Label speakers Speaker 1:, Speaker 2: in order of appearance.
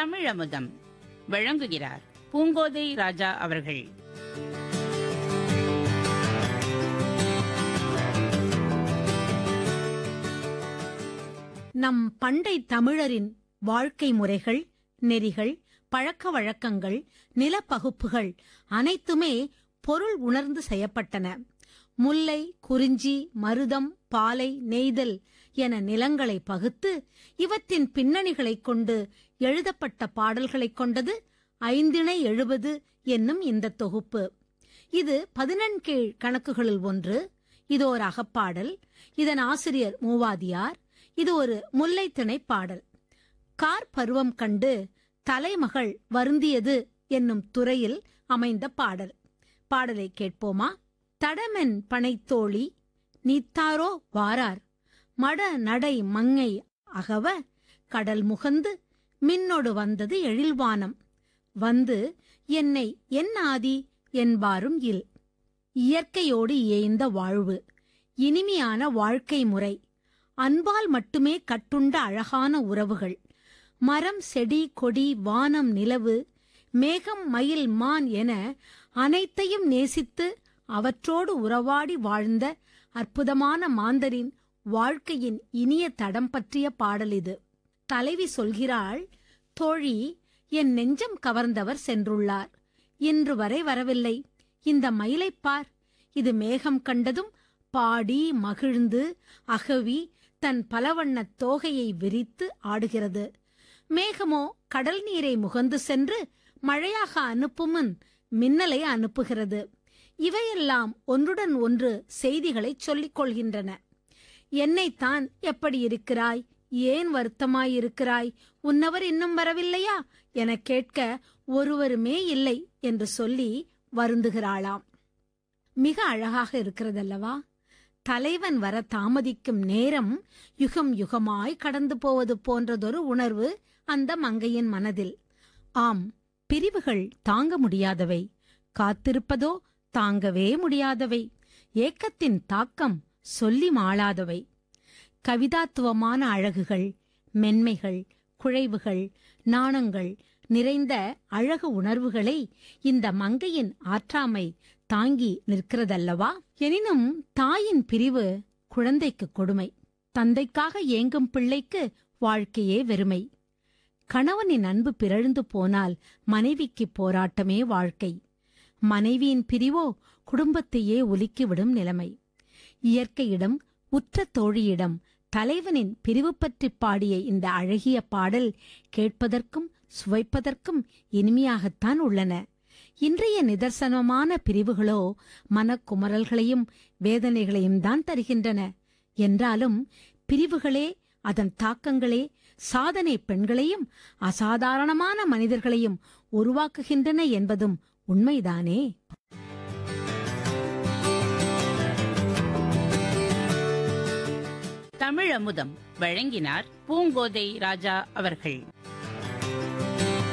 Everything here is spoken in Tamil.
Speaker 1: தமிழமுதம் வழங்குகிறார் பூங்கோதை ராஜா அவர்கள்.
Speaker 2: நம் பண்டை தமிழரின் வாழ்க்கை முறைகள் நெறிகள் பழக்க வழக்கங்கள் நிலப்பகுப்புகள் அனைத்துமே பொருள் உணர்ந்து செய்யப்பட்டன. முல்லை குறிஞ்சி மருதம் பாலை நெய்தல் என நிலங்களை பகுத்து இவற்றின் பின்னணிகளைக் கொண்டு எழுதப்பட்ட பாடல்களைக் கொண்டது ஐந்திணை எழுபது என்னும் இந்த தொகுப்பு. இது பதினெண்கீழ் கணக்குகளில் ஒன்று. இது ஒரு அகப்பாடல். இதன் ஆசிரியர் மூவாதியார். இது ஒரு முல்லைத்திணை பாடல். கார் பருவம் கண்டு தலைமகள் வருந்தியது என்னும் துறையில் அமைந்த பாடல். பாடலை கேட்போமா? தடமென் பனைத்தோழி நீத்தாரோ வாரார். மட நடை மங்கை அகவ கடல் முகந்து மின்னொடு வந்தது எழில்வானம். வந்து என்னை என் ஆதி என்பாரும் இல். இயற்கையோடு இயைந்த வாழ்வு. இனிமையான வாழ்க்கை முறை. அன்பால் மட்டுமே கட்டுண்ட அழகான உறவுகள். மரம் செடி கொடி வானம் நிலவு. மேகம் மயில் மான் என அனைத்தையும் நேசித்து அவற்றோடு உறவாடி வாழ்ந்த அற்புதமான மாந்தரின் வாழ்க்கையின் இனிய தடம் பற்றிய பாடல் இது. தலைவி சொல்கிறாள் தோழி என் நெஞ்சம் கவர்ந்தவர் சென்றுள்ளார். இன்று வரை வரவில்லை. இந்த மயிலைப் பார். இது மேகம் கண்டதும் பாடி மகிழ்ந்து அகவி தன் பலவண்ணத் தோகையை விரித்து ஆடுகிறது. மேகமோ கடல் நீரை முகந்து சென்று மழையாக அனுப்புமுன் மின்னலை அனுப்புகிறது. இவையெல்லாம் ஒன்றுடன் ஒன்று செய்திகளைச் சொல்லிக் கொள்கின்றன என்னைத்தான் எப்படி இருக்கிறாய் ஏன் வருத்தமாயிருக்கிறாய்? உன்னவர் இன்னும் வரவில்லையா? எனக் கேட்க ஒருவருமே இல்லை என்று சொல்லி வருந்துகிறாளாம். மிக அழகாக இருக்கிறதல்லவா? தலைவன் வர தாமதிக்கும் நேரம் யுகம் யுகமாய் கடந்து போவது போன்றதொரு உணர்வு அந்த மங்கையின் மனதில். ஆம் பிரிவுகள் தாங்க முடியாதவை. காத்திருப்பதோ தாங்கவே முடியாதவை. ஏக்கத்தின் தாக்கம் சொல்லி மாளாதவை. கவிதாத்துவமான அழகுகள் மென்மைகள் குழைவுகள் நாணங்கள் நிறைந்த அழகு உணர்வுகளை இந்த மங்கையின் ஆற்றாமை தாங்கி நிற்கிறதல்லவா? எனினும் தாயின் பிரிவு குழந்தைக்கு கொடுமை. தந்தைக்காக ஏங்கும் பிள்ளைக்கு வாழ்க்கையே வெறுமை. கணவனின் அன்பு பிறழ்ந்து போனால் மனைவிக்கு போராட்டமே வாழ்க்கை. மனைவியின் பிரிவோ குடும்பத்தையே ஒலிக்கிவிடும் நிலைமை. இயற்கையிடம் உற்ற தோழியிடம் தலைவனின் பிரிவு பற்றி பாடிய இந்த அழகிய பாடல் கேட்பதற்கும் சுவைப்பதற்கும் இனிமையாகத்தான் உள்ளன. இன்றைய நிதர்சனமான பிரிவுகளோ மனக்குமரல்களையும் வேதனைகளையும் தான் தருகின்றன. என்றாலும் பிரிவுகளே அதன் தாக்கங்களே சாதனை பெண்களையும் அசாதாரணமான மனிதர்களையும் உருவாக்குகின்றன என்பதும் உண்மைதானே?
Speaker 1: தமிழமுதம் வழங்கினார் பூங்கோதை ராஜா அவர்கள்.